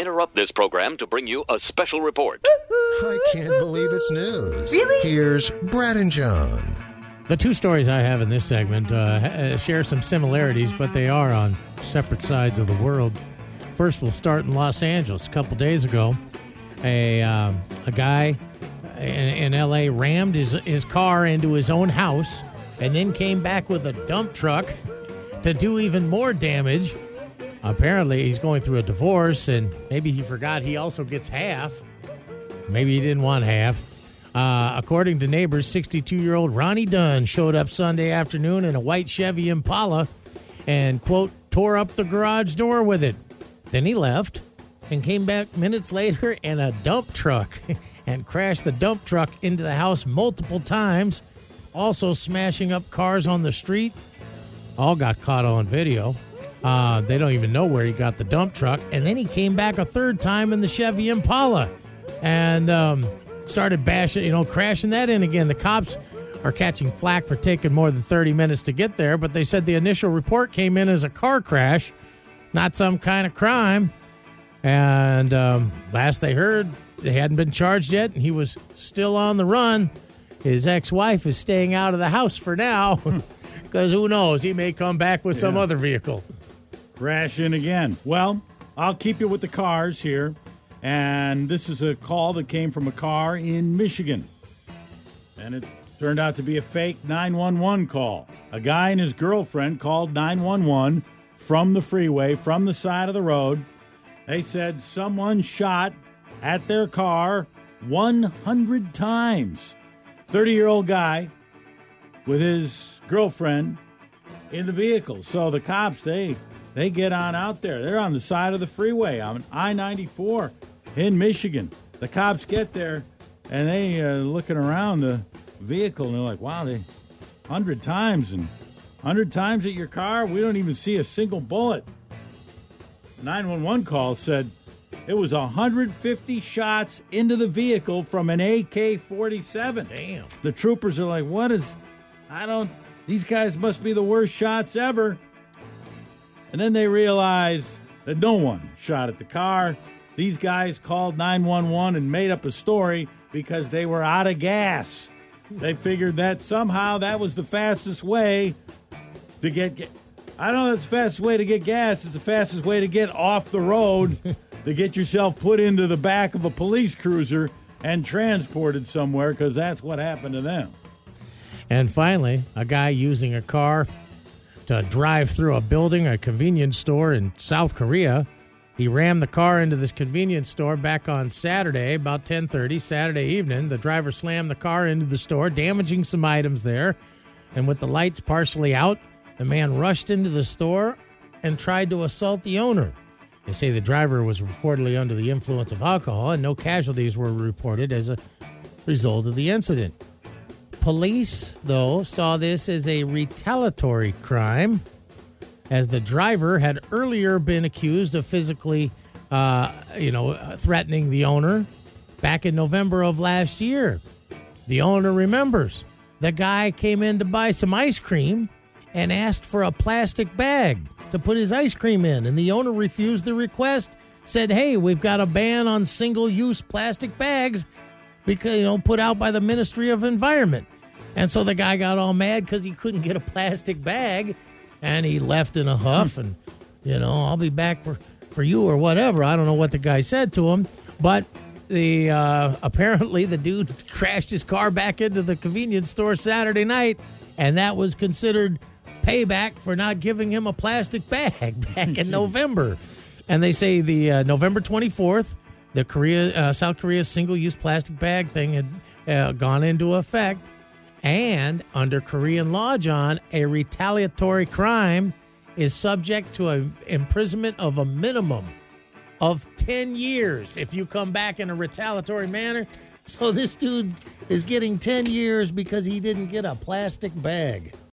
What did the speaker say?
interrupt this program to bring you a special report. I can't believe it's news. Really? Here's Brad and John. The two stories I have in this segment uh, share some similarities, but they are on separate sides of the world. First, we'll start in Los Angeles. A couple days ago, a um, a guy in, in L.A. rammed his his car into his own house, and then came back with a dump truck to do even more damage. Apparently, he's going through a divorce, and maybe he forgot he also gets half. Maybe he didn't want half. Uh, according to neighbors, 62 year old Ronnie Dunn showed up Sunday afternoon in a white Chevy Impala and, quote, tore up the garage door with it. Then he left and came back minutes later in a dump truck and crashed the dump truck into the house multiple times, also smashing up cars on the street. All got caught on video. Uh, they don't even know where he got the dump truck. And then he came back a third time in the Chevy Impala and um, started bashing, you know, crashing that in again. The cops are catching flack for taking more than 30 minutes to get there, but they said the initial report came in as a car crash, not some kind of crime. And um, last they heard, they hadn't been charged yet, and he was still on the run. His ex wife is staying out of the house for now because who knows? He may come back with some Yeah. other vehicle. Crash in again. Well, I'll keep you with the cars here. And this is a call that came from a car in Michigan. And it turned out to be a fake 911 call. A guy and his girlfriend called 911 from the freeway, from the side of the road. They said someone shot at their car 100 times. 30 year old guy with his girlfriend in the vehicle. So the cops they they get on out there. They're on the side of the freeway on I-94 in Michigan. The cops get there and they uh, looking around the vehicle and they're like, "Wow, they 100 times and 100 times at your car, we don't even see a single bullet." 911 call said it was 150 shots into the vehicle from an AK-47. Damn. The troopers are like, "What is? I don't. These guys must be the worst shots ever." And then they realize that no one shot at the car. These guys called 911 and made up a story because they were out of gas. They figured that somehow that was the fastest way to get. ga- I don't know. That's the fastest way to get gas. It's the fastest way to get off the road to get yourself put into the back of a police cruiser and transported somewhere because that's what happened to them. And finally, a guy using a car to drive through a building, a convenience store in South Korea. He rammed the car into this convenience store back on Saturday, about 10:30 Saturday evening. The driver slammed the car into the store, damaging some items there. And with the lights partially out, the man rushed into the store and tried to assault the owner. They say the driver was reportedly under the influence of alcohol, and no casualties were reported as a result of the incident. Police, though, saw this as a retaliatory crime, as the driver had earlier been accused of physically, uh, you know, threatening the owner back in November of last year. The owner remembers. The guy came in to buy some ice cream and asked for a plastic bag to put his ice cream in, and the owner refused the request. Said, "Hey, we've got a ban on single-use plastic bags because you know put out by the Ministry of Environment." And so the guy got all mad because he couldn't get a plastic bag, and he left in a huff. And you know, I'll be back for for you or whatever. I don't know what the guy said to him, but the uh, apparently the dude crashed his car back into the convenience store Saturday night, and that was considered payback for not giving him a plastic bag back in November. And they say the uh, November 24th, the Korea uh, South Korea's single-use plastic bag thing had uh, gone into effect, and under Korean law, John, a retaliatory crime is subject to an imprisonment of a minimum of 10 years if you come back in a retaliatory manner. So this dude is getting 10 years because he didn't get a plastic bag.